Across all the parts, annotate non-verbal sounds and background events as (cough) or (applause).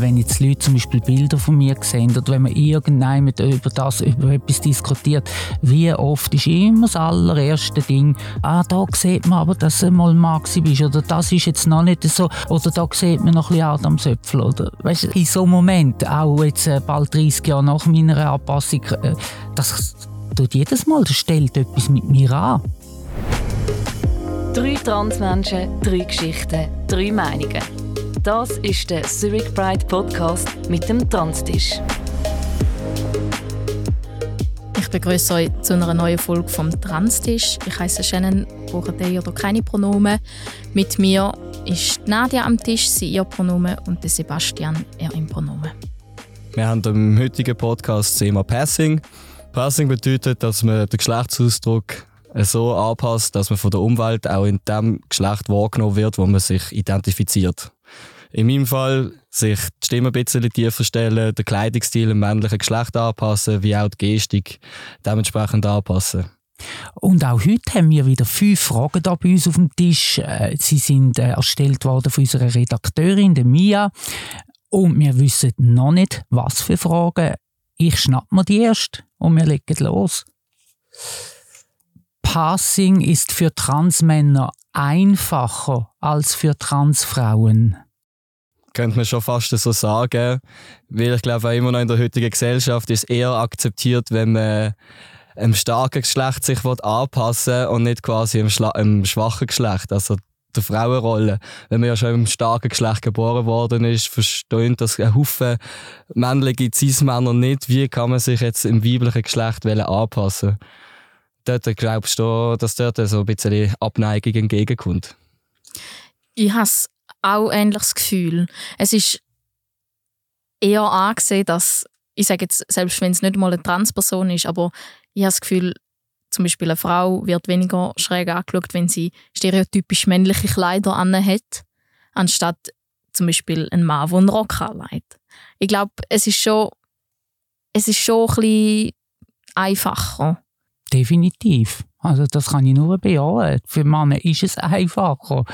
Wenn jetzt Leute zum Beispiel Bilder von mir sehen oder wenn man irgendwann über das über etwas diskutiert, wie oft ist immer das allererste Ding, ah, da sieht man aber, dass du mal Mann bist oder das ist jetzt noch nicht so oder da sieht man noch ein bisschen Adam Söpfel oder weißt, in so einem Moment, auch jetzt äh, bald 30 Jahre nach meiner Anpassung, äh, das tut jedes Mal, das stellt etwas mit mir an. Drei Transmenschen, drei Geschichten, drei Meinungen. Das ist der Zurich Pride Podcast mit dem Transtisch. Ich begrüße euch zu einer neuen Folge vom Transtisch. Ich heiße Shannon, brauche der oder keine Pronomen. Mit mir ist Nadia am Tisch, sie ihr Pronomen und der Sebastian er im Pronomen. Wir haben im heutigen Podcast das Thema Passing. Passing bedeutet, dass man den Geschlechtsausdruck so anpasst, dass man von der Umwelt auch in dem Geschlecht wahrgenommen wird, wo man sich identifiziert. In meinem Fall sich die Stimme ein bisschen tiefer stellen, den Kleidungsstil im männlichen Geschlecht anpassen, wie auch die Gestik dementsprechend anpassen. Und auch heute haben wir wieder fünf Fragen da bei uns auf dem Tisch. Äh, sie sind äh, erstellt worden von unserer Redakteurin, der Mia. Und wir wissen noch nicht, was für Fragen. Ich schnapp mir die erst und wir legen los. Passing ist für Transmänner einfacher als für Transfrauen. Könnte man schon fast so sagen, weil ich glaube auch immer noch in der heutigen Gesellschaft ist eher akzeptiert, wenn man einem starken Geschlecht sich anpassen will und nicht quasi einem, einem schwachen Geschlecht. Also der Frauenrolle. Wenn man ja schon im starken Geschlecht geboren worden ist, versteht das ein Haufen männliche Cis-Männer nicht, wie kann man sich jetzt im weiblichen Geschlecht anpassen Dort glaubst du, dass dort so ein bisschen Abneigung entgegenkommt? Ich habe auch ein ähnliches Gefühl. Es ist eher angesehen, dass, ich sage jetzt, selbst wenn es nicht mal eine Transperson ist, aber ich habe das Gefühl, zum Beispiel eine Frau wird weniger schräg angeschaut, wenn sie stereotypisch männliche Kleider anhat, anstatt zum Beispiel ein Mann, der einen Rock anlegt. Ich glaube, es ist schon, es ist schon ein bisschen einfacher. Definitiv. Also das kann ich nur bejahen. Für Männer ist es einfacher.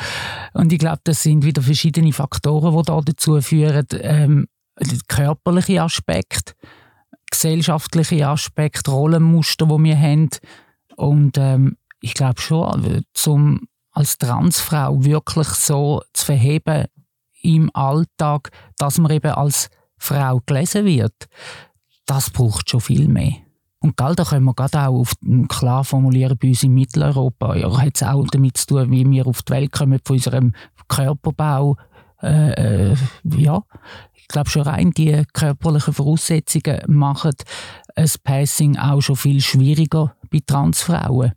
Und ich glaube, das sind wieder verschiedene Faktoren, die da dazu führen. Ähm, der körperliche Aspekt, gesellschaftliche Aspekt, Rollenmuster, die wir haben, und ähm, ich glaube schon, zum als Transfrau wirklich so zu verheben im Alltag, dass man eben als Frau gelesen wird, das braucht schon viel mehr. Und gell, da können wir gerade auch auf, klar formulieren, bei uns in Mitteleuropa ja, hat es auch damit zu tun, wie wir auf die Welt kommen, von unserem Körperbau. Äh, äh, ja, ich glaube schon rein die körperlichen Voraussetzungen machen ein Passing auch schon viel schwieriger bei Transfrauen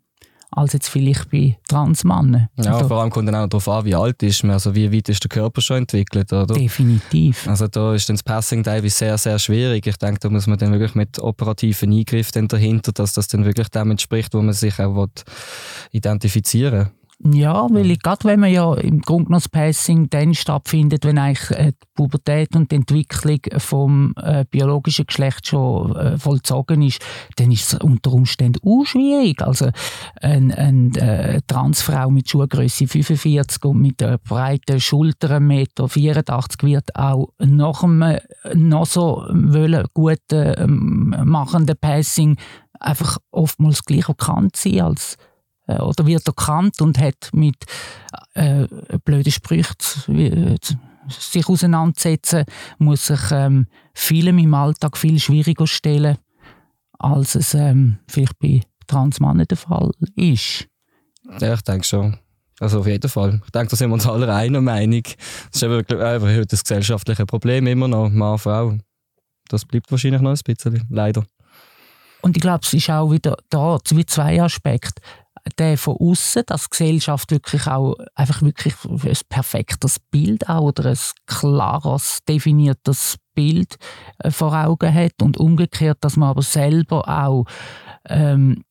als jetzt vielleicht bei Transmännern. Ja, also, vor allem kommt dann auch darauf an, wie alt ist man, also wie weit ist der Körper schon entwickelt, oder? Definitiv. Also da ist dann das Passing teilweise sehr, sehr schwierig. Ich denke, da muss man dann wirklich mit operativen Eingriffen dahinter, dass das dann wirklich dem entspricht, wo man sich auch identifizieren will. Ja, weil ich, gerade wenn man ja im Grunde genommen das Passing dann stattfindet, wenn eigentlich äh, die Pubertät und die Entwicklung vom äh, biologischen Geschlecht schon äh, vollzogen ist, dann ist es unter Umständen auch schwierig. Also eine ein, äh, Transfrau mit Schuhgröße 45 und mit äh, breiten Schultern 1,84 Meter wird auch nach einem noch so wollen, guten, ähm, machenden Passing einfach oftmals gleich erkannt sein als äh, oder wird erkannt und hat mit äh, blöden Sprüchen äh, sich auseinandersetzen, muss sich ähm, vielem im Alltag viel schwieriger stellen, als es ähm, vielleicht bei Transmännern der Fall ist. Ja, ich denke schon. Also auf jeden Fall. Ich denke, da sind wir uns alle einer Meinung. Das ist einfach das gesellschaftliche Problem immer noch, Mann, Frau. Das bleibt wahrscheinlich noch ein bisschen, leider. Und ich glaube, es ist auch wieder da wie zwei Aspekte der von außen, dass die Gesellschaft wirklich auch einfach wirklich ein perfektes Bild auch oder ein klares, definiertes Bild äh, vor Augen hat. Und umgekehrt, dass man aber selber auch ähm,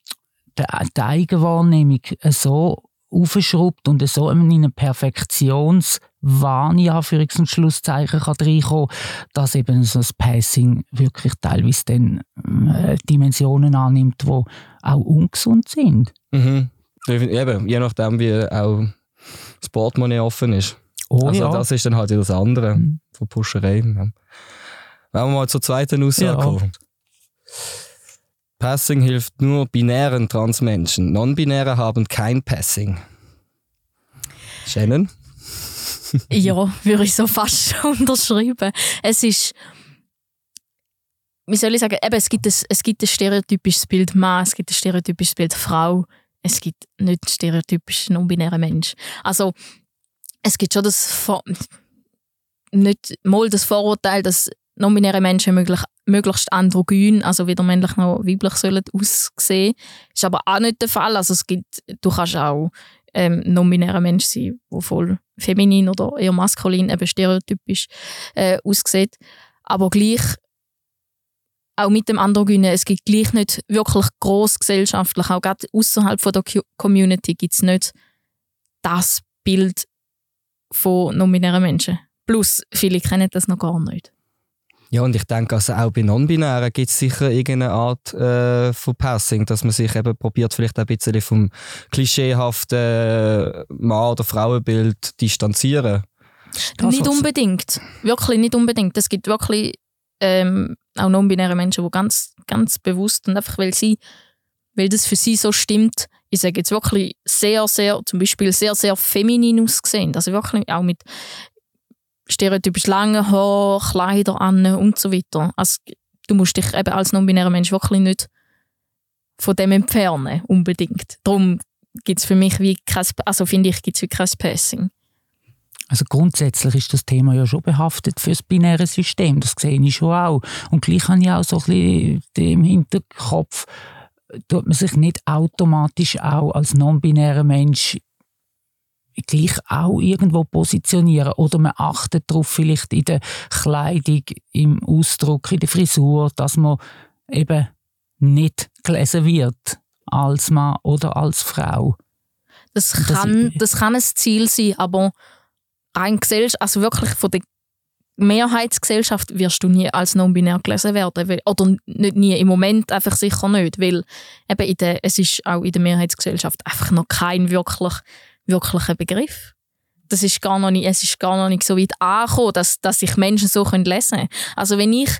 die, die Eigenwahrnehmung so aufschraubt und so in einen Perfektionswahn, ja, für und Schlusszeichen kann reinkommen, dass eben so das Passing wirklich teilweise dann äh, Dimensionen annimmt, die auch ungesund sind. Mhm. Eben, je nachdem, wie auch das Portemonnaie offen ist. Oh, also ja. das ist dann halt wieder das andere Mhm. von Puscherei. Ja. Wenn wir mal zur zweiten Aussage Ja. kommen. Passing hilft nur binären Transmenschen. Non-Binäre haben kein Passing. Shannon? ja, würde ich so fast (laughs) unterschreiben. Es ist, wie soll ich sagen, eben, es, gibt ein, es gibt ein stereotypisches Bild Mann, es gibt ein stereotypisches Bild Frau, es gibt nicht ein stereotypisches non-binärer Mensch. Also, es gibt schon das, Vor nicht mal das Vorurteil, dass non-binäre Menschen möglich, möglichst androgyn, also weder männlich noch weiblich sollen aussehen. Ist aber auch nicht der Fall. Also es gibt, du kannst auch ähm, non-binärer Mensch sein, der voll feminin oder eher maskulin, eben stereotypisch äh, aussieht. Aber gleich, auch mit dem Androgynen, es gibt gleich nicht wirklich gross gesellschaftlich, auch gerade außerhalb der Co- Community gibt es nicht das Bild von non-binären Menschen. Plus, viele kennen das noch gar nicht. Ja, und ich denke, also auch bei Non-Binären gibt es sicher irgendeine Art äh, von Passing, dass man sich eben probiert, vielleicht ein bisschen vom klischeehaften Mann- oder Frauenbild distanzieren. Das, nicht was- unbedingt. Wirklich nicht unbedingt. Es gibt wirklich ähm, auch non-binäre Menschen, die ganz, ganz bewusst und einfach, weil sie, weil das für sie so stimmt, ich sage jetzt wirklich sehr, sehr, zum Beispiel sehr, sehr feminin aussehen. Also wirklich auch mit stereotypisch langen Haaren, Kleider an und so weiter. Also du musst dich eben als non-binärer Mensch wirklich nicht von dem entfernen, unbedingt. Darum gibt es für mich wie kein, also finde ich, gibt es wie kein Passing. Also grundsätzlich ist das Thema ja schon behaftet für das binäre System. Das sehe ich schon auch. Und gleich habe ich auch so ein bisschen im Hinterkopf, tut man sich nicht automatisch auch als non-binärer Mensch gleich auch irgendwo positionieren oder man achtet darauf vielleicht in der Kleidung, im Ausdruck, in der Frisur, dass man eben nicht gelesen wird als Mann oder als Frau. Das das kann, i- das kann ein Ziel sein, aber rein Gesellschaft, also wirklich von der Mehrheitsgesellschaft wirst du nie als non-binär gelesen werden. Oder nicht nie, im Moment einfach sicher nicht, weil eben in der, es ist auch in der Mehrheitsgesellschaft einfach noch kein wirklich, wirklicher Begriff. Das ist gar noch nicht, es ist gar noch nicht so weit angekommen, dass, dass sich Menschen so können lesen können. Also wenn ich,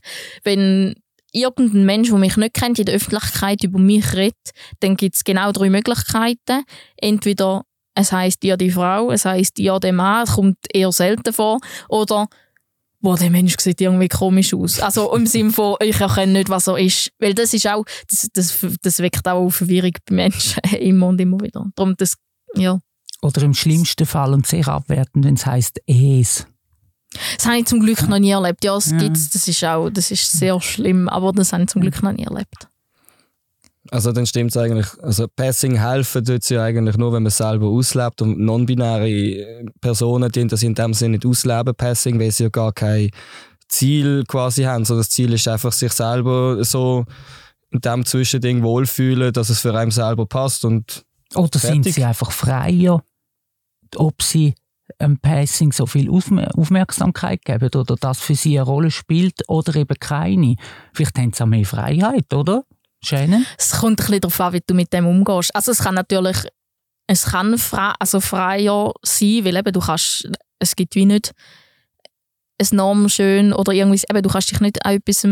wenn irgendein Mensch, der mich nicht kennt, in der Öffentlichkeit über mich redet, dann gibt es genau drei Möglichkeiten. Entweder es heißt ja die Frau, es heißt ja der Mann, es kommt eher selten vor, oder boah, der Mensch sieht irgendwie komisch aus. Also im Sinne von, ich erkenne nicht, was er ist. Weil das ist auch, das, das, das weckt auch Verwirrung bei Menschen (laughs) immer und immer wieder. Darum das, ja. Oder im schlimmsten Fall und sehr abwertend, wenn es heisst es. Das habe ich zum Glück noch nie erlebt. Ja, es Ja. gibt's, das ist auch, das ist sehr schlimm, aber das habe ich zum Glück noch nie erlebt. Also dann stimmt es eigentlich. Also Passing helfen tut es ja eigentlich nur, wenn man es selber auslebt und non-binäre Personen, die das in dem Sinne nicht ausleben, Passing, weil sie ja gar kein Ziel quasi haben, sondern das Ziel ist einfach, sich selber so in dem Zwischending wohlfühlen, dass es für einen selber passt und Oder sind Fertig. sie einfach freier, ob sie einem Passing so viel Aufmer- Aufmerksamkeit geben oder das für sie eine Rolle spielt oder eben keine. Vielleicht haben sie auch mehr Freiheit, oder? Shannon? Es kommt ein bisschen darauf an, wie du mit dem umgehst. Also es kann natürlich, es kann frei, also freier sein, weil eben du kannst, es gibt wie nicht ein Norm schön oder irgendwie, eben du kannst dich nicht an etwas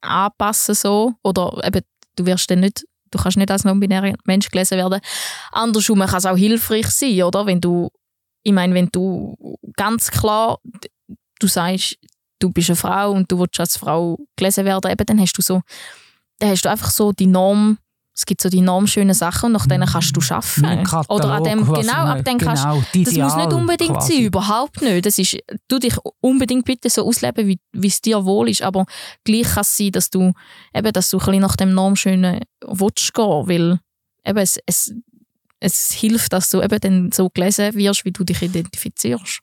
anpassen so oder eben du wirst dann nicht, du kannst nicht als non-binärer Mensch gelesen werden. Andersrum kann es auch hilfreich sein, oder? Wenn du, ich meine, wenn du ganz klar, du sagst, du bist eine Frau und du willst als Frau gelesen werden, eben, dann hast du so hast du einfach so die Norm, es gibt so die normschönen Sachen und nach denen kannst du arbeiten. Katalog, Oder an dem, genau, ab dem kannst genau, das muss nicht Ideal unbedingt quasi. sein, überhaupt nicht. Das ist, du dich unbedingt bitte so ausleben, wie wie es dir wohl ist, aber gleich kann es sein, dass du, eben, dass du ein bisschen nach dem Normschönen willst gehen, weil eben es, es, es hilft, dass du eben dann so gelesen wirst, wie du dich identifizierst.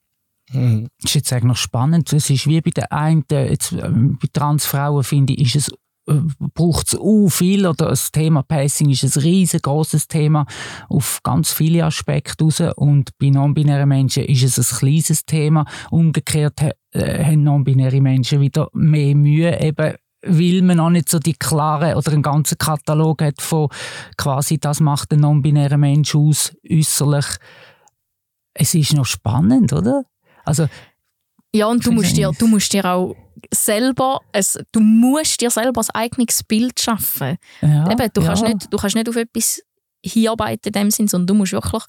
Das ist jetzt eigentlich noch spannend. Es ist wie bei den einen, jetzt, ähm, bei Transfrauen finde ich, ist es äh, braucht es uh, viel oder das Thema Passing ist ein riesengroßes Thema auf ganz viele Aspekte raus und bei non-binären Menschen ist es ein kleines Thema. Umgekehrt äh, haben non-binäre Menschen wieder mehr Mühe, eben weil man noch nicht so die klare oder einen ganzen Katalog hat von quasi, das macht ein non-binärer Mensch aus, äußerlich. Es ist noch spannend, oder? Also, ja, und du musst, dir, du musst dir auch selber, es, du musst dir selber ein eigenes Bild schaffen. ja, Eben, du, ja. kannst nicht, du kannst nicht auf etwas hinarbeiten in dem Sinn, sondern du musst wirklich,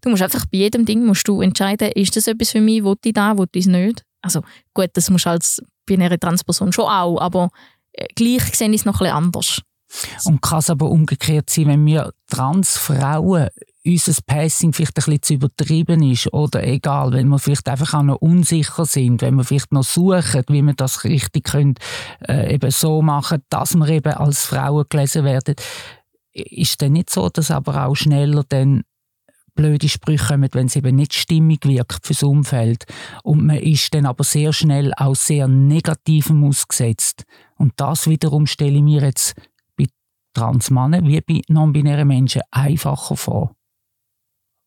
du musst einfach bei jedem Ding musst du entscheiden, ist das etwas für mich, will ich da, will ich es nicht. Also gut, das musst du als binäre Transperson schon auch, aber äh, gleich sehe ich es noch ein bisschen anders. Und kann es aber umgekehrt sein, wenn wir Transfrauen unser Passing vielleicht ein bisschen zu übertrieben ist oder egal, wenn wir vielleicht einfach auch noch unsicher sind, wenn wir vielleicht noch suchen, wie wir das richtig können, äh, eben so machen, dass wir eben als Frauen gelesen werden, ist dann nicht so, dass aber auch schneller dann blöde Sprüche kommen, wenn es eben nicht stimmig wirkt fürs Umfeld. Und man ist dann aber sehr schnell auch sehr Negativem ausgesetzt. Und das wiederum stelle ich mir jetzt bei Transmannen wie bei non-binären Menschen einfacher vor.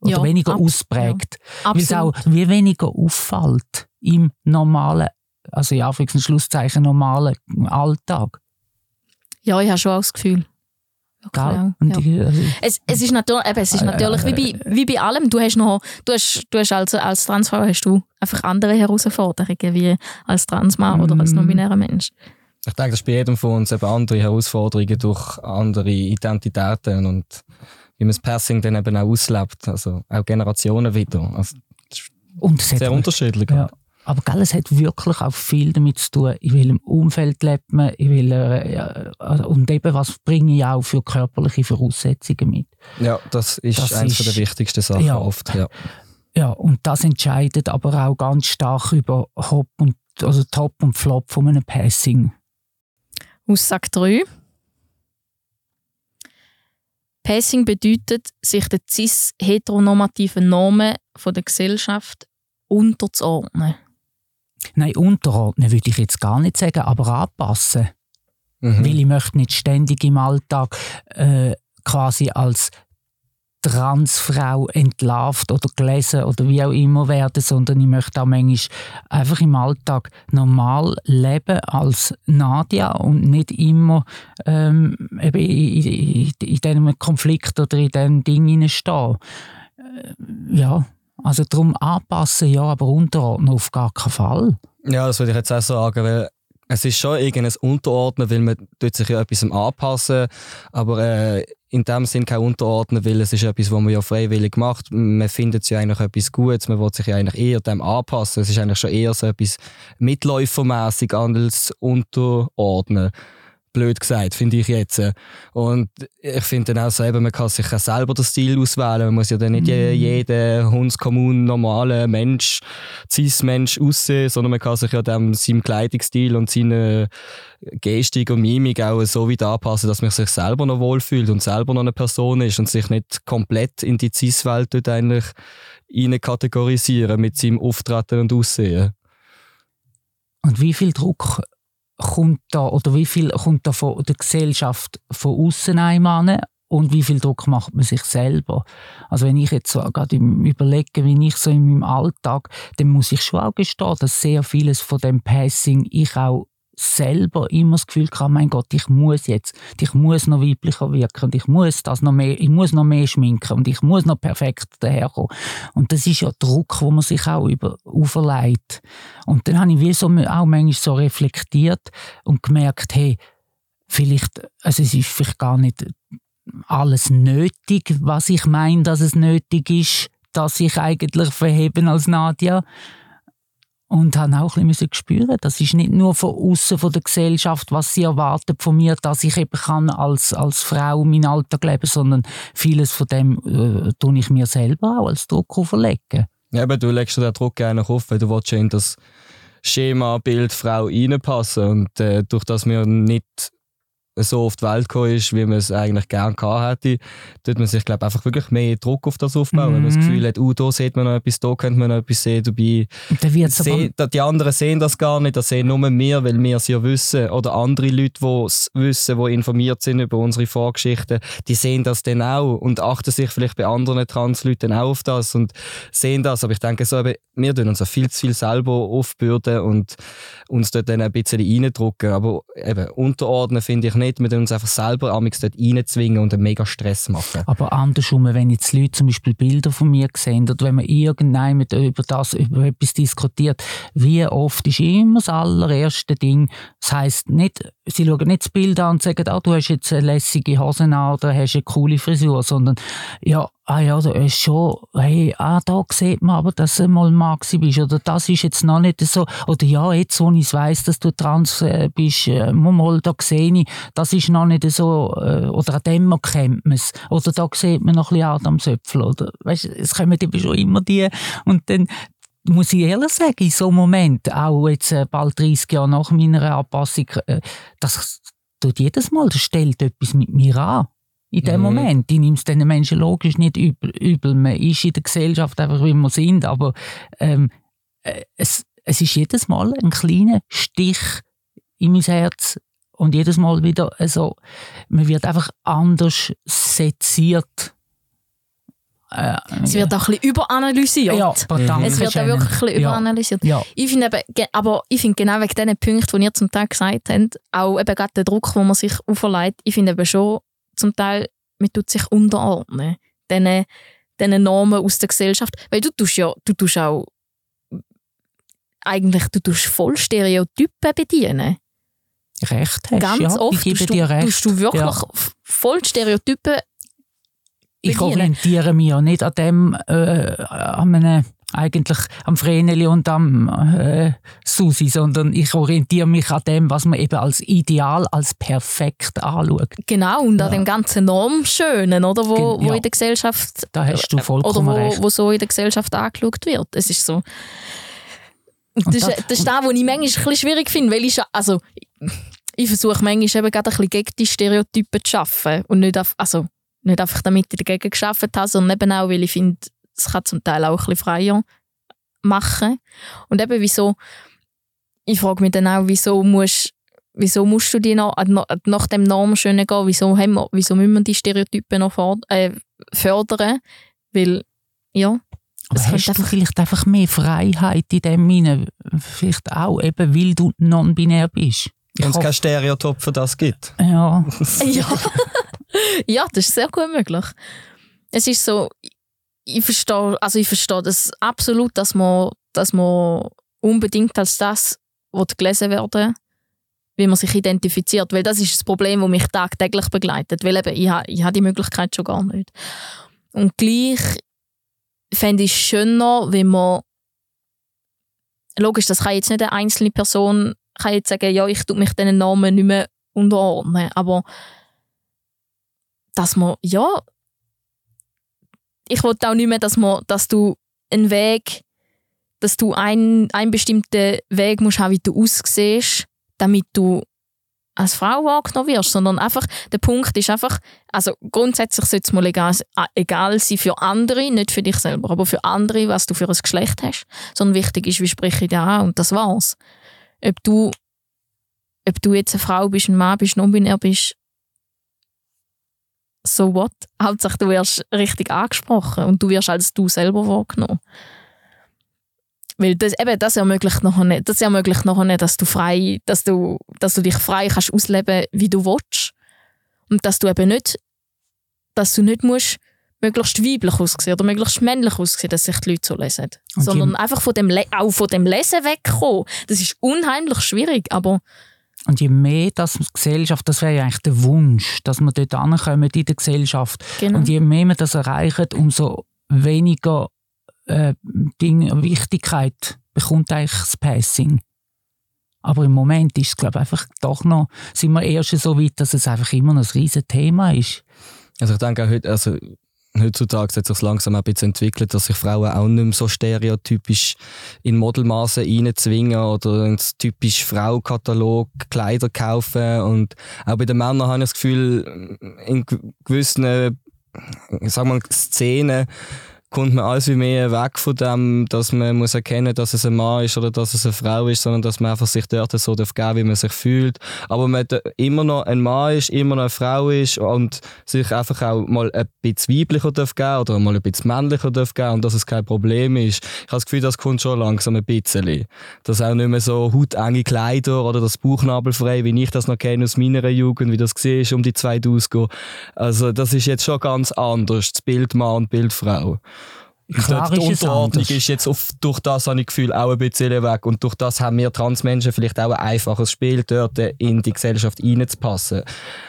Oder Ja, weniger ab- ausprägt. Weil es auch wie weniger auffällt im normalen, also in Anführungs- und Schlusszeichen normalen Alltag. Ja, ich habe schon auch das Gefühl. Ja, ja. ich, also, Es, es ist natürlich, eben, es ist natürlich wie, bei, wie bei allem. Du hast noch, du hast, du hast als, als Transfrau hast du einfach andere Herausforderungen wie als Transmann oder als Mhm. non-binärer Mensch. Ich denke, das ist bei jedem von uns eben andere Herausforderungen durch andere Identitäten und wie man das Passing dann eben auch auslebt. Also auch Generationen wieder. Also und es hat sehr unterschiedlich. Ja. Aber gell, es hat wirklich auch viel damit zu tun, in welchem Umfeld lebt man, in welcher, ja, also- und eben, was bringe ich auch für körperliche Voraussetzungen mit. Ja, das ist Das eines ist- der wichtigsten Sachen Ja. oft. Ja. Ja, und das entscheidet aber auch ganz stark über Hop und, also Top und Flop von einem Passing. Aussage 3. Passing bedeutet, sich den cis-heteronormativen Normen von der Gesellschaft unterzuordnen. Nein, unterordnen würde ich jetzt gar nicht sagen, aber anpassen. Mhm. Weil ich möchte nicht ständig im Alltag äh, quasi als Transfrau entlarvt oder gelesen oder wie auch immer werden, sondern ich möchte auch manchmal einfach im Alltag normal leben als Nadia und nicht immer ähm, eben in, in, in diesem Konflikt oder in diesem Ding hineinstehen. Äh, ja, also darum anpassen, ja, aber unterordnen auf gar keinen Fall. Ja, das würde ich jetzt auch sagen, weil es ist schon irgendein Unterordnen, weil man tut sich ja etwas anpassen, aber äh, in dem Sinn kein Unterordnen, weil es ist etwas, was man ja freiwillig macht. Man findet ja eigentlich etwas Gutes, man will sich ja eigentlich eher dem anpassen. Es ist eigentlich schon eher so etwas mitläufermäßig als Unterordnen. Blöd gesagt, finde ich jetzt. Und ich finde dann auch so, eben, man kann sich auch selber den Stil auswählen. Man muss ja dann nicht je- jeder hundskommun normale Mensch, Cis-Mensch aussehen, sondern man kann sich ja dem, seinem Kleidungsstil und seiner Gestik und Mimik auch so weit anpassen, dass man sich selber noch wohlfühlt und selber noch eine Person ist und sich nicht komplett in die Cis-Welt dort eigentlich rein kategorisieren mit seinem Auftreten und Aussehen. Und wie viel Druck kommt da oder wie viel kommt da von der Gesellschaft von außen an und wie viel Druck macht man sich selber? Also wenn ich jetzt so gerade überlege, wie ich so in meinem Alltag, dann muss ich schon auch gestehen, dass sehr vieles von dem Passing ich auch selber immer das Gefühl hatte, mein Gott, ich muss jetzt, ich muss noch weiblicher wirken ich muss das noch mehr, ich muss noch mehr schminken und ich muss noch perfekt daherkommen. Und das ist ja Druck, wo man sich auch über, auferlegt. Und dann habe ich wie so auch manchmal so reflektiert und gemerkt, hey, vielleicht, also es ist vielleicht gar nicht alles nötig, was ich meine, dass es nötig ist, dass ich eigentlich verheben als Nadia. Und habe auch ein bisschen spüren, das ist nicht nur von außen von der Gesellschaft, was sie erwartet von mir, dass ich eben kann als, als Frau meinen Alltag leben, sondern vieles von dem äh, tue ich mir selber auch als Druck auferlegen. Aber du legst den Druck gerne auf, weil du willst in das Schema Bild Frau reinpassen und äh, durch das wir nicht so auf die Welt gekommen ist, wie man es eigentlich gerne gehabt hätte, tut man sich glaub, einfach wirklich mehr Druck auf das aufbauen. Wenn man das Mhm. Gefühl hat, uh, da sieht man noch etwas, da könnte man noch etwas sehen, dabei Und dann wird's aber Se- da- die anderen sehen das gar nicht, das sehen nur wir, weil wir es ja wissen. Oder andere Leute, die es wissen, die informiert sind über unsere Vorgeschichten, die sehen das dann auch und achten sich vielleicht bei anderen Transleuten auch auf das und sehen das. Aber ich denke so, eben, wir tun uns auch viel zu viel selber aufbürden und uns dort dann ein bisschen reindrücken. Aber eben, unterordnen finde ich nicht. Nicht. Wir uns einfach selber amigs dort reinzwingen und einen mega Stress machen. Aber andersrum, wenn jetzt Leute zum Beispiel Bilder von mir sehen oder wenn man irgendein über das, über etwas diskutiert, wie oft ist immer das allererste Ding, das heisst nicht, sie schauen nicht das Bild an und sagen, ah, du hast jetzt eine lässige Hosen an oder hast eine coole Frisur, sondern ja, ah ja, da ist schon, hey, ah, da sieht man aber, dass du mal Mann bist, oder? Das ist jetzt noch nicht so, oder ja, jetzt, wo ich weiss, dass du trans äh, bist, äh, mal, da sehe ich, das ist noch nicht so, äh, oder an dem kennt man es, oder da sieht man noch ein bisschen Adam Söpfel, oder, weißt, es kommen eben schon immer die, und dann, muss ich ehrlich sagen, in so einem Moment, auch jetzt äh, bald 30 Jahre nach meiner Anpassung, äh, das tut jedes Mal, das stellt etwas mit mir an in dem mhm. Moment. Ich nehme es den Menschen logisch nicht übel, übel. Man ist in der Gesellschaft einfach, wie wir sind, aber ähm, äh, es, es ist jedes Mal ein kleiner Stich in mein Herz und jedes Mal wieder, also, man wird einfach anders seziert. Äh, es wird auch ein bisschen überanalysiert. Ja, danke es wird auch wirklich ein bisschen überanalysiert. Ja. Ich finde eben, aber ich finde genau wegen diesen Punkten, die ihr zum Teil gesagt habt, auch eben gerade der Druck, den man sich auferlegt, ich finde eben schon, zum Teil, man tut sich unterordnen, diesen, diesen Normen aus der Gesellschaft. Weil du tust ja, du tust auch eigentlich, du tust voll Stereotypen bedienen. Recht hast, Ganz ja, oft ich tust, dir du, recht. tust du wirklich ja. voll Stereotypen Ich orientiere mich ja nicht an dem, äh, an einem eigentlich am Vreneli und am äh, Susi, sondern ich orientiere mich an dem, was man eben als Ideal, als perfekt anschaut. Genau, und Ja. an dem ganzen Normschönen, oder, wo, Gen- wo ja. in der Gesellschaft Da hast du oder vollkommen wo, recht. wo so in der Gesellschaft angeschaut wird. Es ist so. Das, Und ist- das- das ist das, was ich manchmal ein bisschen schwierig finde, weil ich, also, ich versuche manchmal eben gerade ein bisschen gegen die Stereotypen zu arbeiten und nicht, auf, also, nicht einfach damit ich dagegen geschafft habe, sondern eben auch, weil ich finde, es kann zum Teil auch ein bisschen freier machen. Und eben wieso, ich frage mich dann auch, wieso musst, wieso musst du die noch, nach, nach dem Normschönen gehen, wieso, haben wir, wieso müssen wir die Stereotypen noch ford- äh, fördern? Weil, ja, Aber es hast du einfach- vielleicht einfach mehr Freiheit in dem Sinne? Vielleicht auch eben, weil du non-binär bist. Ich Wenn es kein Stereotyp für das gibt. ja, (laughs) Ja. (laughs) ja, das ist sehr gut möglich. Es ist so, ich verstehe, also ich verstehe das absolut, dass man, dass man unbedingt als das will gelesen werden wie man sich identifiziert. Weil das ist das Problem, das mich tagtäglich begleitet. Weil eben, ich habe ich ha die Möglichkeit schon gar nicht. Und gleich fände ich es schöner, wenn man logisch, das kann jetzt nicht eine einzelne Person kann jetzt sagen, ja, ich tue mich diesen Namen nicht mehr unterordnen, aber dass man, ja, ich will auch nicht mehr, dass, man, dass du einen Weg, dass du einen, einen bestimmten Weg musst haben, wie du aussiehst, damit du als Frau wahrgenommen wirst, sondern einfach, der Punkt ist einfach, also grundsätzlich sollte es mal egal, egal sein für andere, nicht für dich selber, aber für andere, was du für ein Geschlecht hast, sondern wichtig ist, wie spreche ich dir an und das war's. Ob du, ob du jetzt eine Frau bist, ein Mann bist, non-binär bist, so what? Hauptsache du wirst richtig angesprochen und du wirst als du selber wahrgenommen. Weil das, eben, das ermöglicht nachher nicht, das ermöglicht nachher nicht, dass du frei, dass du, dass du dich frei kannst ausleben, wie du willst. Und dass du eben nicht, dass du nicht musst, möglichst weiblich aussehen oder möglichst männlich aussehen, dass sich die Leute so lesen. Und Sondern einfach von dem, Le auch von dem Lesen wegkommen. Das ist unheimlich schwierig, aber Und je mehr das Gesellschaft, das wäre ja eigentlich der Wunsch, dass wir dort ankommen in der Gesellschaft. genau. Und je mehr wir das erreichen, umso weniger äh, Ding, Wichtigkeit bekommt eigentlich das Passing. Aber im Moment ist es, glaube ich, einfach doch noch, sind wir erst so weit, dass es einfach immer noch ein riesen Thema ist. Also ich denke auch heute, also heutzutage hat sich langsam ein bisschen entwickelt, dass sich Frauen auch nicht mehr so stereotypisch in Modelmaße reinzwingen oder ins typisch Frau-Katalog Kleider kaufen. Und auch bei den Männern habe ich das Gefühl, in gew- gewissen sagen wir, Szenen kommt man alles wie mehr weg von dem, dass man muss erkennen, dass es ein Mann ist oder dass es eine Frau ist, sondern dass man einfach sich dort so darf geben, wie man sich fühlt. Aber man immer noch ein Mann ist, immer noch eine Frau ist und sich einfach auch mal ein bisschen weiblicher darf geben oder mal ein bisschen männlicher darf geben und dass es kein Problem ist. Ich habe das Gefühl, das kommt schon langsam ein bisschen. Dass auch nicht mehr so hautenge Kleider oder das Bauchnabelfrei, wie ich das noch kenne aus meiner Jugend, wie das war, um die Zeit ausgehen. Also das ist jetzt schon ganz anders, das Bild Mann und Bild Frau. Klar die ist Unterordnung es ist jetzt auf, durch das, habe ich Gefühl, auch ein bisschen weg. Und durch das haben wir Transmenschen vielleicht auch ein einfaches Spiel, dort in die Gesellschaft reinzupassen.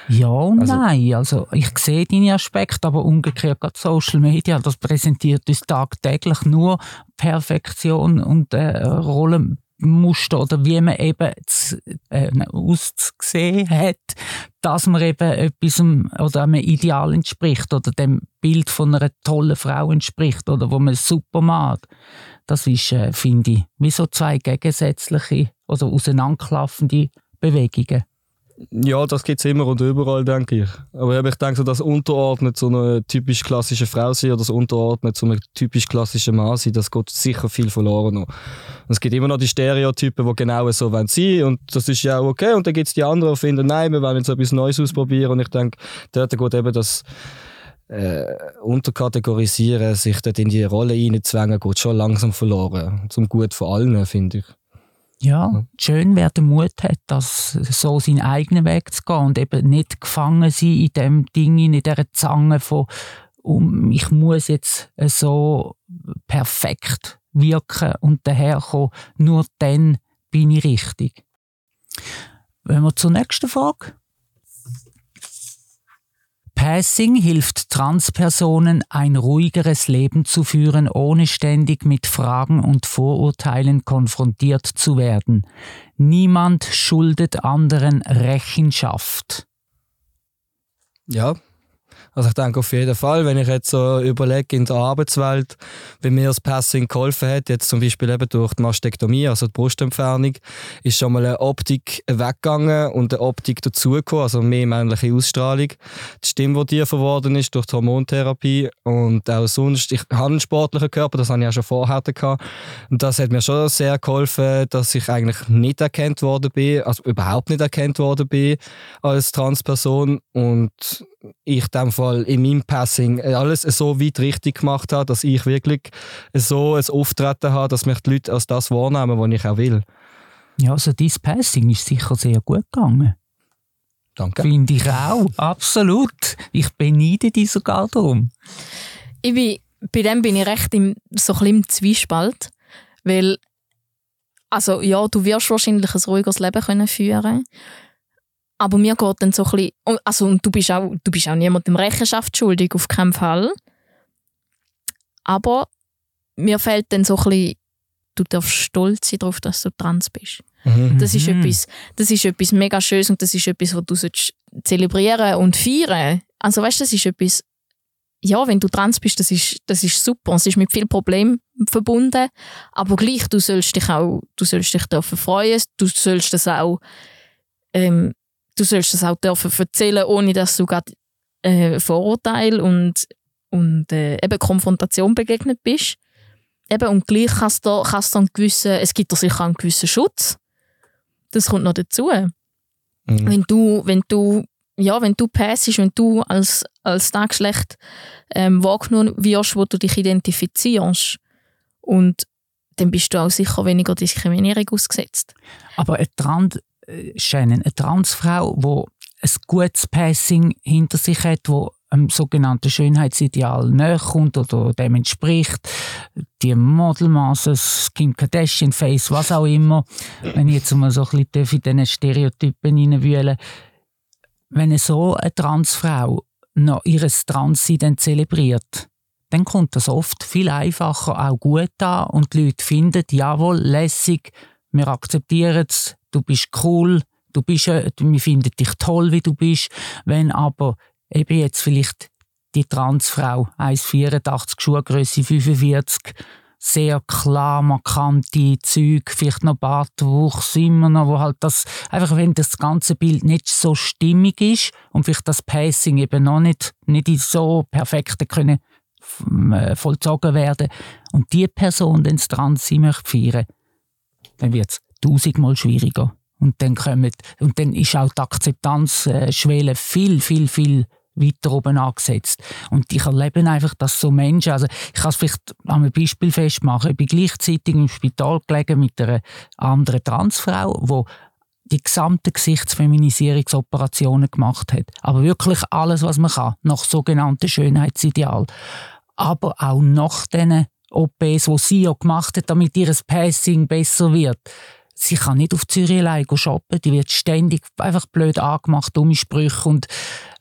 Ja und Also- nein. Also, ich sehe deine Aspekte, aber umgekehrt gerade Social Media, das präsentiert uns tagtäglich nur Perfektion und äh, Rollenmuster oder wie man eben z- äh, auszusehen hat, dass man eben etwas oder einem Ideal entspricht oder dem Bild von einer tollen Frau entspricht oder wo man super mag. Das ist, äh, finde ich, wie so zwei gegensätzliche oder auseinanderklaffende Bewegungen. Ja, das gibt es immer und überall, denke ich. Aber ich denke, so das Unterordnet zu einer typisch klassischen Frau sein oder das Unterordnet zu einem typisch klassischen Mann sein, das geht sicher viel verloren noch. Es gibt immer noch die Stereotypen, die genau so sein wollen und das ist ja auch okay. Und dann gibt es die anderen, die finden, nein, wir wollen jetzt etwas Neues ausprobieren und ich denke, dort geht eben das äh, Unterkategorisieren, sich dort in die Rolle reinzwängen, geht schon langsam verloren. Zum Gut von allen, finde ich. Ja, schön, wer den Mut hat, das so seinen eigenen Weg zu gehen und eben nicht gefangen sein in dem Ding, in dieser Zange von um, ich muss jetzt so perfekt wirken und daherkommen, nur dann bin ich richtig. Wenn wir zur nächsten Frage. Passing hilft Transpersonen, ein ruhigeres Leben zu führen, ohne ständig mit Fragen und Vorurteilen konfrontiert zu werden. Niemand schuldet anderen Rechenschaft. Ja. Also ich denke auf jeden Fall, wenn ich jetzt so überlege in der Arbeitswelt, wie mir das Passing geholfen hat, jetzt zum Beispiel eben durch die Mastektomie, also die Brustentfernung, ist schon mal eine Optik weggegangen und eine Optik dazugekommen, also mehr männliche Ausstrahlung. Die Stimme, die tiefer geworden ist durch die Hormontherapie und auch sonst, ich habe einen sportlichen Körper, das habe ich auch schon vorher gehabt. Und das hat mir schon sehr geholfen, dass ich eigentlich nicht erkannt worden bin, also überhaupt nicht erkannt worden bin als Transperson und ich in dem Fall in meinem Passing alles so weit richtig gemacht habe, dass ich wirklich so ein Auftreten habe, dass mich die Leute als das wahrnehmen, was ich auch will. Ja, also dein Passing ist sicher sehr gut gegangen. Danke. Finde ich auch, absolut. Ich beneide dich sogar darum. Ich bin, bei dem bin ich recht im, so ein im Zwiespalt, weil also ja, du wirst wahrscheinlich ein ruhiges Leben können führen aber mir geht dann so ein bisschen, also und du bist auch, du bist auch niemandem Rechenschaft schuldig, auf keinen Fall. Aber mir fällt dann so ein bisschen, du darfst stolz sein darauf, dass du trans bist. Mhm. Das ist Mhm. etwas, das ist etwas mega Schönes und das ist etwas, was du zelebrieren und feiern. Also weißt, du, das ist etwas, ja, wenn du trans bist, das ist, das ist super. Es ist mit viel Problemen verbunden, aber gleich, du sollst dich auch, du sollst dich dürfen freuen, du sollst das auch, ähm, du sollst das auch dürfen erzählen, ohne dass du gerade äh, Vorurteil und und äh, eben Konfrontation begegnet bist. Eben, und gleich kannst du, kannst du einen gewissen, es gibt dir sicher einen gewissen Schutz. Das kommt noch dazu. Mhm. Wenn du, wenn du, ja, wenn du passest, wenn du als, als das Geschlecht ähm, wahrgenommen wirst, wo du dich identifizierst, und dann bist du auch sicher weniger Diskriminierung ausgesetzt. Aber eine, Trans äh, Shannon, eine Transfrau, die ein gutes Passing hinter sich hat, wo einem sogenannten Schönheitsideal näher kommt oder dem entspricht, die Modelmasse, Kim Kardashian Face, was auch immer, wenn ich jetzt mal so ein bisschen in diesen Stereotypen hineinwühlen. Wenn so eine Transfrau noch ihres Transsein zelebriert, dann kommt das oft viel einfacher auch gut an und die Leute finden, jawohl, lässig, wir akzeptieren es, du bist cool, du bist, äh, wir finden dich toll, wie du bist. Wenn aber eben jetzt vielleicht die Transfrau 1,84, Schuhgröße 45, sehr klar markante Züge, vielleicht noch Bartwuchs immer noch, wo halt das, einfach wenn das ganze Bild nicht so stimmig ist und vielleicht das Pacing eben noch nicht, nicht so perfekt können äh, vollzogen werden und die Person dann das Transsein möchte feiern, dann wird es tausendmal schwieriger. Und dann, kommen, und dann ist auch die Akzeptanzschwelle viel, viel, viel weiter oben angesetzt. Und ich erlebe einfach, dass so Menschen, also ich kann es vielleicht an einem Beispiel festmachen, ich bin gleichzeitig im Spital gelegen mit einer anderen Transfrau, die die gesamten Gesichtsfeminisierungsoperationen gemacht hat. Aber wirklich alles, was man kann, nach sogenannten Schönheitsideal. Aber auch nach diesen OPs, die sie auch gemacht hat, damit ihr Passing besser wird. Sie kann nicht auf Zürich allein shoppen, die wird ständig einfach blöd angemacht, dumme Sprüche und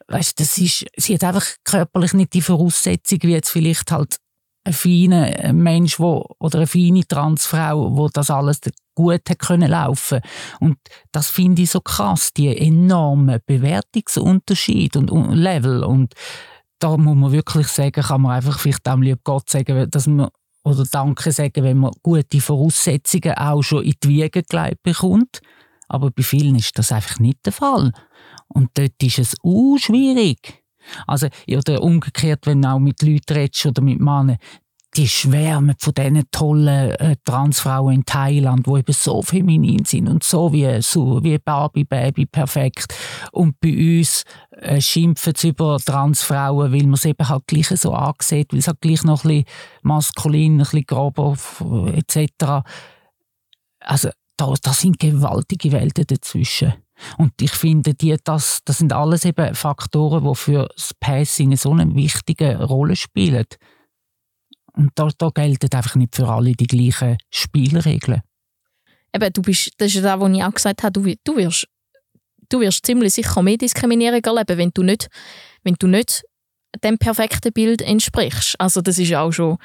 weißt, das ist, sie hat einfach körperlich nicht die Voraussetzung, wie jetzt vielleicht halt ein feiner Mensch wo, oder eine feine Transfrau, wo das alles gut hat können laufen. Und das finde ich so krass, die enormen Bewertungsunterschied und, und Level. Und da muss man wirklich sagen, kann man einfach vielleicht auch lieb Gott sagen, dass man oder Danke sagen, wenn man gute Voraussetzungen auch schon in die Wiege gelegt bekommt. Aber bei vielen ist das einfach nicht der Fall. Und dort ist es auch schwierig. Also, oder umgekehrt, wenn du auch mit Leuten redest oder mit Männern, die schwärmen von diesen tollen äh, Transfrauen in Thailand, die eben so feminin sind und so wie, so wie Barbie Baby perfekt. Und bei uns äh, schimpfen sie über Transfrauen, weil man es eben halt gleich so ansieht, weil es halt gleich noch ein bisschen maskulin, ein bisschen grober etc. Also da, da sind gewaltige Welten dazwischen. Und ich finde, die, das, das sind alles eben Faktoren, die für das Passing so eine wichtige Rolle spielen. Und da, da gelten einfach nicht für alle die gleichen Spielregeln. Eben, du bist, das ist das, was ich auch gesagt habe, du, du, wirst, du wirst ziemlich sicher mehr Diskriminierung erleben, wenn du nicht, wenn du nicht dem perfekten Bild entsprichst. Also das ist auch schon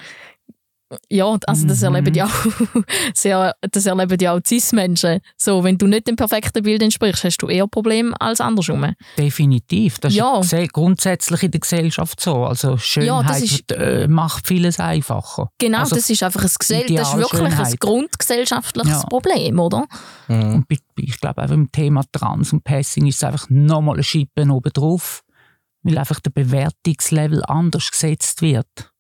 ja, also das mhm. erleben ja auch, (laughs) sehr, das erleben ja auch Cis-Menschen. So, wenn du nicht dem perfekten Bild entsprichst, hast du eher Probleme als andersrum. Definitiv. Das ja. ist grundsätzlich in der Gesellschaft so. Also Schönheit ja, ist, äh, macht vieles einfacher. Genau, also, das ist einfach ein, Gesell das ist wirklich ein grundgesellschaftliches ja. Problem, oder? Mhm. Und ich glaube, auch im Thema Trans und Passing ist es einfach nochmal ein Schippen oben drauf, weil einfach der Bewertungslevel anders gesetzt wird.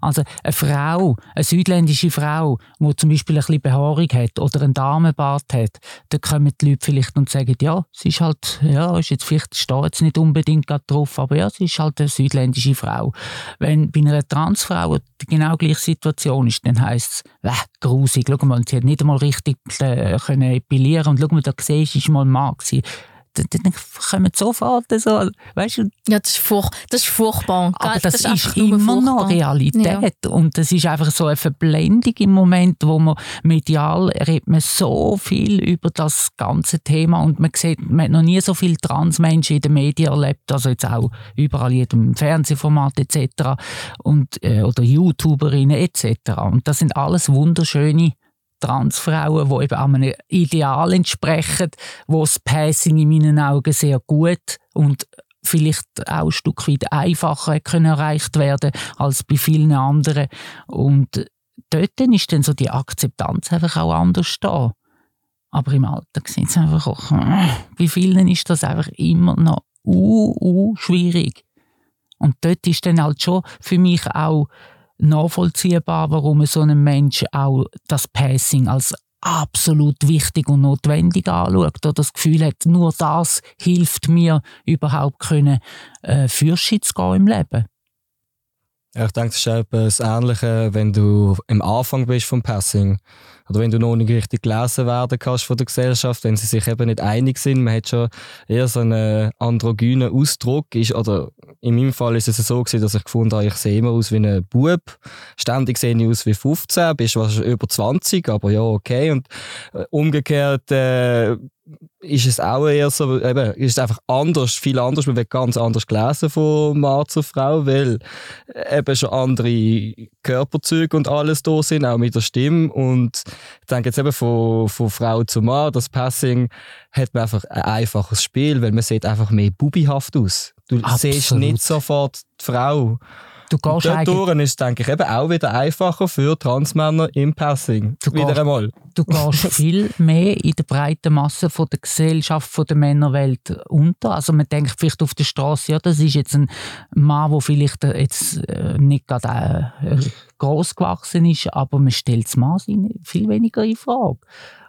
Also eine Frau, eine südländische Frau, die zum Beispiel ein bisschen Behaarung hat oder einen Damenbart hat, da kommen die Leute vielleicht und sagen, ja, sie ist halt, ja, ist jetzt vielleicht steht jetzt nicht unbedingt drauf, aber ja, sie ist halt eine südländische Frau. Wenn bei einer Transfrau die genau gleiche Situation ist, dann heisst es, äh, grusig, schau mal, sie hat nicht einmal richtig äh, können epilieren und schau mal, da siehst du, ist mal ein Mann gewesen dann kommen sofort so, weißt du? Ja, das ist, furch das ist furchtbar. Aber das, das ist, ist immer furchtbar. noch Realität. Ja. Und das ist einfach so eine Verblendung im Moment, wo man medial redet man so viel über das ganze Thema und man sieht, man hat noch nie so viele Transmenschen in den Medien erlebt, also jetzt auch überall in jedem Fernsehformat etc. Und, äh, oder YouTuberinnen etc. Und das sind alles wunderschöne Transfrauen, die eben einem Ideal entsprechen, wo das Passing in meinen Augen sehr gut und vielleicht auch ein Stück weit einfacher können erreicht werden als bei vielen anderen. Und dort ist dann so die Akzeptanz einfach auch anders da. Aber im Alltag sind es einfach auch, (laughs) bei vielen ist das einfach immer noch uh, uh, schwierig. Und dort ist dann halt schon für mich auch nachvollziehbar, warum so ein Mensch auch das Passing als absolut wichtig und notwendig anschaut oder das Gefühl hat, nur das hilft mir überhaupt können, äh, Fürschitz gehen im Leben. Ja, ich denke, das ist etwas Ähnliches, wenn du am Anfang bist vom Passing oder wenn du noch nicht richtig gelesen werden kannst von der Gesellschaft, wenn sie sich eben nicht einig sind. Man hat schon eher so einen androgynen Ausdruck. Ist, oder in meinem Fall ist es so gewesen, dass ich gefunden habe, ich sehe immer aus wie ein Bub. Ständig sehe ich aus wie 15, bist wahrscheinlich über 20, aber ja, okay. Und äh, umgekehrt äh, ist es auch eher so, eben, ist es einfach anders, viel anders, man wird ganz anders gelesen von Mann zu Frau, weil eben schon andere Körperzüge und alles da sind, auch mit der Stimme und ich denke jetzt eben von, von Frau zu Mann, das Passing hat man einfach ein einfaches Spiel, weil man sieht einfach mehr bubihaft aus. Du Absolut. siehst nicht sofort die Frau. Du gehst Dort ist denke ich, eben auch wieder einfacher für Transmänner im Passing. Du wieder gehst- einmal. Du gehst (laughs) viel mehr in der breiten Masse von der Gesellschaft, von der Männerwelt unter. Also man denkt vielleicht auf der Straße, ja, das ist jetzt ein Mann, der vielleicht jetzt äh, nicht gerade äh, groß gewachsen ist, aber man stellt das Maß viel weniger in Frage.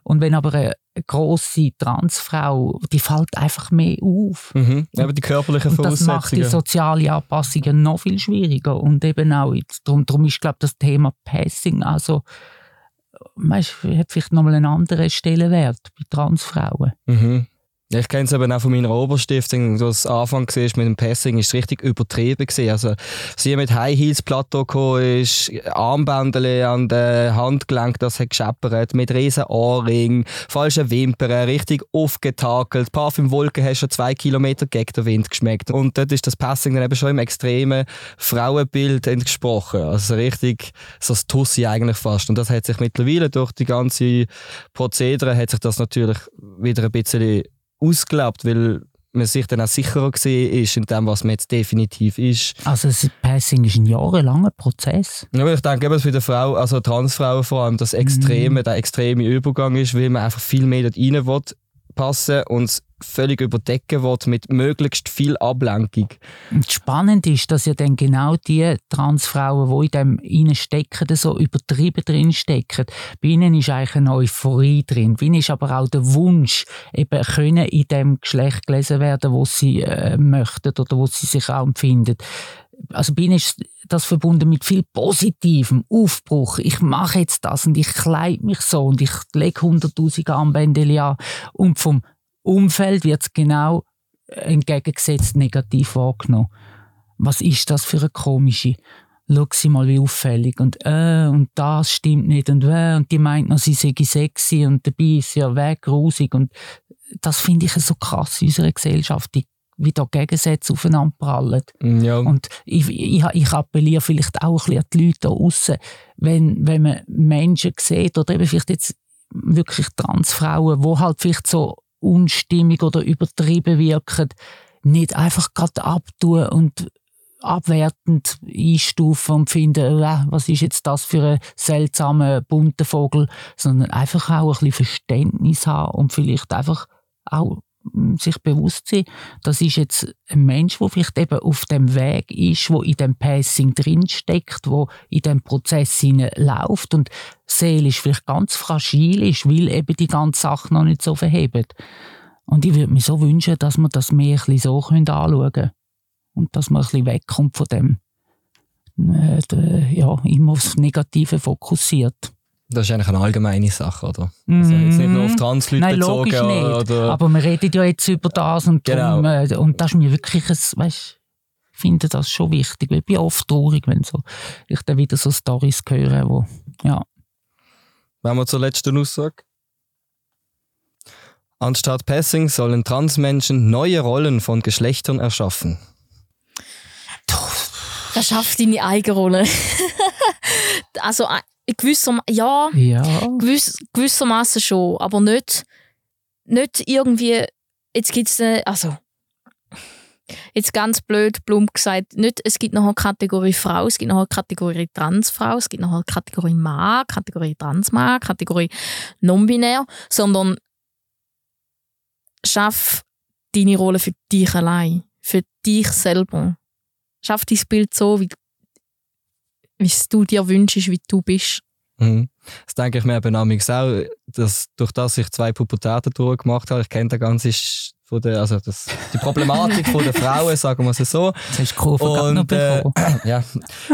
Und wenn aber eine grosse Transfrau, die fällt einfach mehr auf. Mhm. Eben die körperlichen Und das macht die Voraussetzungen. soziale Anpassung ja noch viel schwieriger. Und eben auch, darum, darum ist, glaube das Thema Passing, also, weißt, hat vielleicht nochmal einen anderen Stellenwert bei Transfrauen. Mhm. Ich kenne es eben auch von meiner Oberstiftung, wo es Anfang war mit dem Passing, ist richtig übertrieben gewesen. Also, sie mit High Heels Plateau gekommen ist, Armbändele an den Handgelenk, das hat gescheppert, mit riesen Ohrring, falsche Wimpern, richtig aufgetakelt, Parfümwolken hast schon zwei Kilometer gegen den Wind geschmeckt. Und dort ist das Passing dann eben schon im extremen Frauenbild entsprochen. Also richtig so das Tussi eigentlich fast. Und das hat sich mittlerweile durch die ganze Prozedere hat sich das natürlich wieder ein bisschen ausgelebt, weil man sich dann auch sicherer gesehen ist in dem, was man jetzt definitiv ist. Also das Passing ist ein jahrelanger Prozess. Ja, aber ich denke dass für die Frau, also Transfrauen vor allem, das Extreme, der extreme Übergang ist, weil man einfach viel mehr dort rein will, passen und es völlig überdecken will mit möglichst viel Ablenkung. Und spannend ist, dass ja dann genau die Transfrauen, die in dem innen stecken, so übertrieben drin stecken. Bei ihnen ist eigentlich eine Euphorie drin. Bei ihnen ist aber auch der Wunsch, eben können in dem Geschlecht gelesen werden, wo sie äh, möchten oder wo sie sich auch empfinden. Also ihnen ist das verbunden mit viel positivem Aufbruch. Ich mache jetzt das und ich kleide mich so und ich lege hunderttausend Armbändel an. Und vom Umfeld wird es genau entgegengesetzt negativ wahrgenommen. Was ist das für eine komische? Schau sie mal, wie auffällig. Und, äh, und das stimmt nicht. Und, äh, und die meint noch, sie sei sexy und dabei ist sie ja weg, grusig. Und das finde ich so krass in unserer Gesellschaft, die, wie da Gegensätze aufeinander prallen. Ja. Und ich, ich, ich appelliere vielleicht auch ein bisschen an die Leute da draussen, wenn, wenn man Menschen sieht, oder eben vielleicht jetzt wirklich Transfrauen, die halt vielleicht so unstimmig oder übertrieben wirken, nicht einfach gerade abtun und abwertend einstufen und finden, äh, was ist jetzt das für ein seltsamer, bunter Vogel, sondern einfach auch ein bisschen Verständnis haben und vielleicht einfach auch mm, sich bewusst sein, das ist jetzt ein Mensch, der vielleicht eben auf dem Weg ist, wo in dem Passing drinsteckt, wo in dem Prozess läuft und seelisch vielleicht ganz fragil ist, weil eben die ganze Sache noch nicht so verhebt. Und ich würde mir so wünschen, dass wir das mehr ein so anschauen können. Und dass man ein bisschen wegkommt von dem, äh, ja, immer aufs Negative fokussiert. Das ist eigentlich eine allgemeine Sache, oder? Also jetzt nicht nur auf Transleute Mhm. Nein, logisch bezogen. nicht. Oder, Aber wir reden ja jetzt über das und, Genau. darum, äh, und das ist mir wirklich ein, weißt, ich finde das schon wichtig. weil Ich bin oft traurig, wenn so, ich dann wieder so Stories höre, wo, ja. Wenn wir zur letzten Aussage. Anstatt Passing sollen Transmenschen neue Rollen von Geschlechtern erschaffen. Das schafft deine eigene Rolle. (laughs) also gewisser, ja, Ja. gewiss, gewissermaßen schon, aber nicht, nicht irgendwie, jetzt gibt es, also, jetzt ganz blöd, plump gesagt, nicht, es gibt noch eine Kategorie Frau, es gibt noch eine Kategorie Transfrau, es gibt noch eine Kategorie Mann, Kategorie Transmann, Kategorie Non-binär, sondern schaff deine Rolle für dich allein, für dich selber. Schaff dein Bild so, wie, wie du dir wünschst, wie du bist. Mhm. Das denke ich mir eben auch, dass durch das ich zwei Pubertäten durchgemacht habe, ich kenne den ganzen von der, also das, die Problematik von der Frauen, sagen wir es so. Jetzt hast du Kurve Und, äh, (clears throat) ja.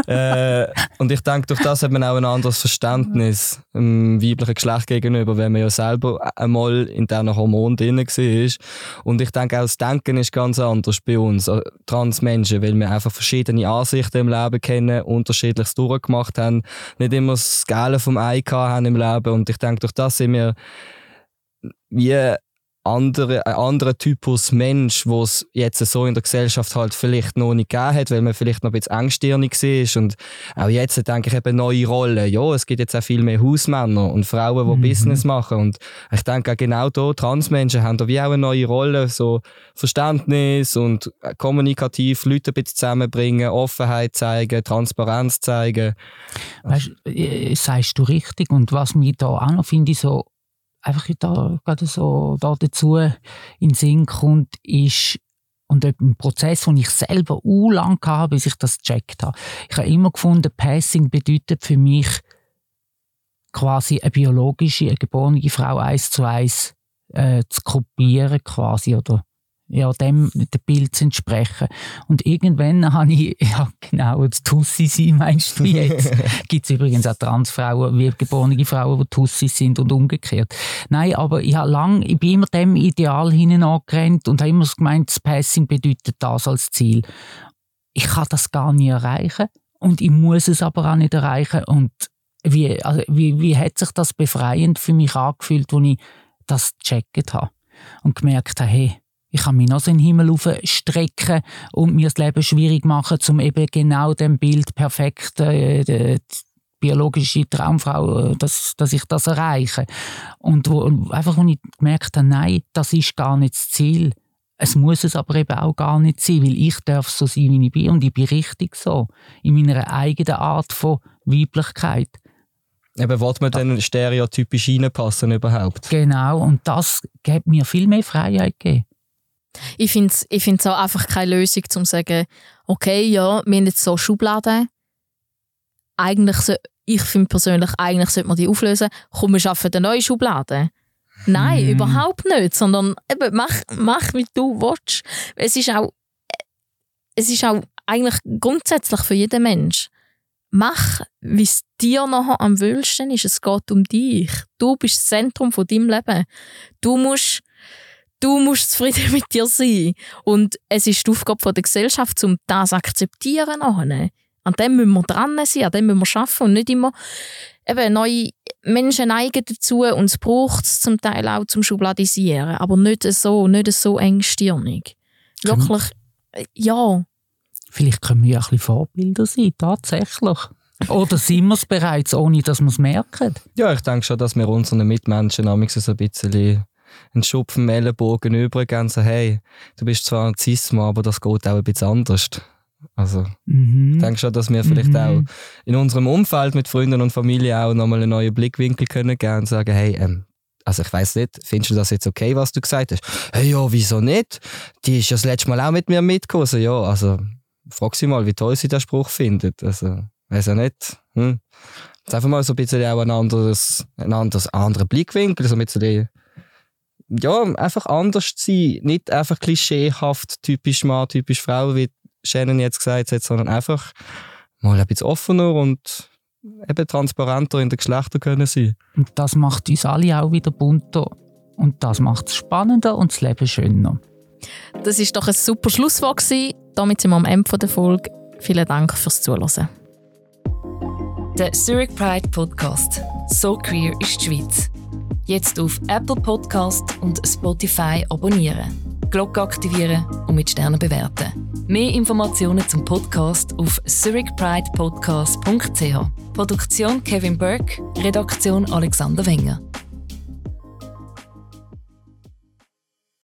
äh, und ich denke, durch das hat man auch ein anderes Verständnis dem weiblichen Geschlecht gegenüber, wenn man ja selber einmal in diesen Hormonen drin war. Und ich denke auch, das Denken ist ganz anders bei uns, äh, Transmenschen, weil wir einfach verschiedene Ansichten im Leben kennen, unterschiedliches durchgemacht haben, nicht immer das Geile vom Ei haben im Leben. Und ich denke, durch das sind wir wie andere, ein anderer Typus Mensch, wo es jetzt so in der Gesellschaft halt vielleicht noch nicht gegeben hat, weil man vielleicht noch ein bisschen engstirnig war. Und auch jetzt denke ich eben neue Rollen. Ja, es gibt jetzt auch viel mehr Hausmänner und Frauen, die mhm. Business machen. Und ich denke auch genau da, Transmenschen haben da wie auch eine neue Rolle, so Verständnis und kommunikativ Leute ein bisschen zusammenbringen, Offenheit zeigen, Transparenz zeigen. Weißt, äh, sagst du richtig. Und was mich da auch noch finde, so einfach da, gerade so da dazu in Sinn kommt, ist und ein Prozess, den ich selber u lang hatte, bis ich das gecheckt habe. Ich habe immer gefunden, Passing bedeutet für mich quasi eine biologische, eine geborene Frau eins zu eins äh, zu kopieren quasi oder ja, dem, dem Bild zu entsprechen. Und irgendwann (laughs) habe ich, ja genau, das Tussi sein meinst du jetzt? (laughs) Gibt es übrigens auch Transfrauen, wie geborene Frauen, die Tussis sind und umgekehrt. Nein, aber ich habe lang, ich bin immer dem Ideal hinein angerannt und habe immer gemeint, das Passing bedeutet das als Ziel. Ich kann das gar nicht erreichen und ich muss es aber auch nicht erreichen und wie, also, wie, wie hat sich das befreiend für mich angefühlt, als ich das gecheckt habe und gemerkt habe, hey, ich kann mich noch so in den Himmel strecken und mir das Leben schwierig machen, um eben genau dem Bild perfekt äh, die biologische Traumfrau, äh, dass, dass ich das erreiche. Und wo, einfach, wo ich gemerkt habe, nein, das ist gar nicht das Ziel. Es muss es aber eben auch gar nicht sein, weil ich darf so sein, wie ich bin und ich bin richtig so. In meiner eigenen Art von Weiblichkeit. Eben, will man dann stereotypisch reinpassen überhaupt? Genau, und das gibt mir viel mehr Freiheit. Gegeben. Ich finde es ich find's auch einfach keine Lösung, um zu sagen, okay, ja, wir haben jetzt so Schubladen. Eigentlich, so, ich finde persönlich, eigentlich sollte man die auflösen. Komm, wir schaffen eine neue Schublade. Nein, hm. überhaupt nicht. Sondern eben, mach, mach, wie du willst. Es ist auch, es ist auch eigentlich grundsätzlich für jeden Mensch. Mach, wie es dir nachher am wöhlsten ist. Es geht um dich. Du bist das Zentrum von deinem Leben. Du musst du musst zufrieden mit dir sein. Und es ist die Aufgabe der Gesellschaft, um das zu akzeptieren. An dem müssen wir dran sein, an dem müssen wir arbeiten und nicht immer eben, neue Menschen neigen dazu und es braucht es zum Teil auch zum Schubladisieren, aber nicht so, nicht so engstirnig. Wirklich, ja. Vielleicht können wir ein bisschen Vorbilder sein, tatsächlich. Oder sind wir es bereits, ohne dass wir es merken? Ja, ich denke schon, dass wir unseren Mitmenschen so ein bisschen einen Schub vom Ellenbogen übergeben und sagen, hey, du bist zwar ein Zismo, aber das geht auch ein bisschen anders. Also, mhm. ich denke schon, dass wir vielleicht mhm. auch in unserem Umfeld mit Freunden und Familie auch nochmal einen neuen Blickwinkel können geben und sagen, hey, ähm, also ich weiß nicht, findest du das jetzt okay, was du gesagt hast? Hey, ja, wieso nicht? Die ist ja das letzte Mal auch mit mir mitgekommen. Also, ja, also frag sie mal, wie toll sie den Spruch findet. Also, weiß ja nicht. Hm. Ist einfach mal so ein bisschen auch ein anderes, ein anderes, anderer Blickwinkel, so ein bisschen ja, einfach anders zu sein. Nicht einfach klischeehaft, typisch Mann, typisch Frau, wie Shannon jetzt gesagt hat, sondern einfach mal ein bisschen offener und eben transparenter in den Geschlechtern können sein. Und das macht uns alle auch wieder bunter. Und das macht es spannender und das Leben schöner. Das ist doch ein super Schlusswort gewesen. Damit sind wir am Ende der Folge. Vielen Dank fürs Zuhören. Der Zurich Pride Podcast. So queer ist die Schweiz. Jetzt auf Apple Podcast und Spotify abonnieren, Glocke aktivieren und mit Sternen bewerten. Mehr Informationen zum Podcast auf zurichpridepodcast.ch. Produktion Kevin Burke, Redaktion Alexander Wenger.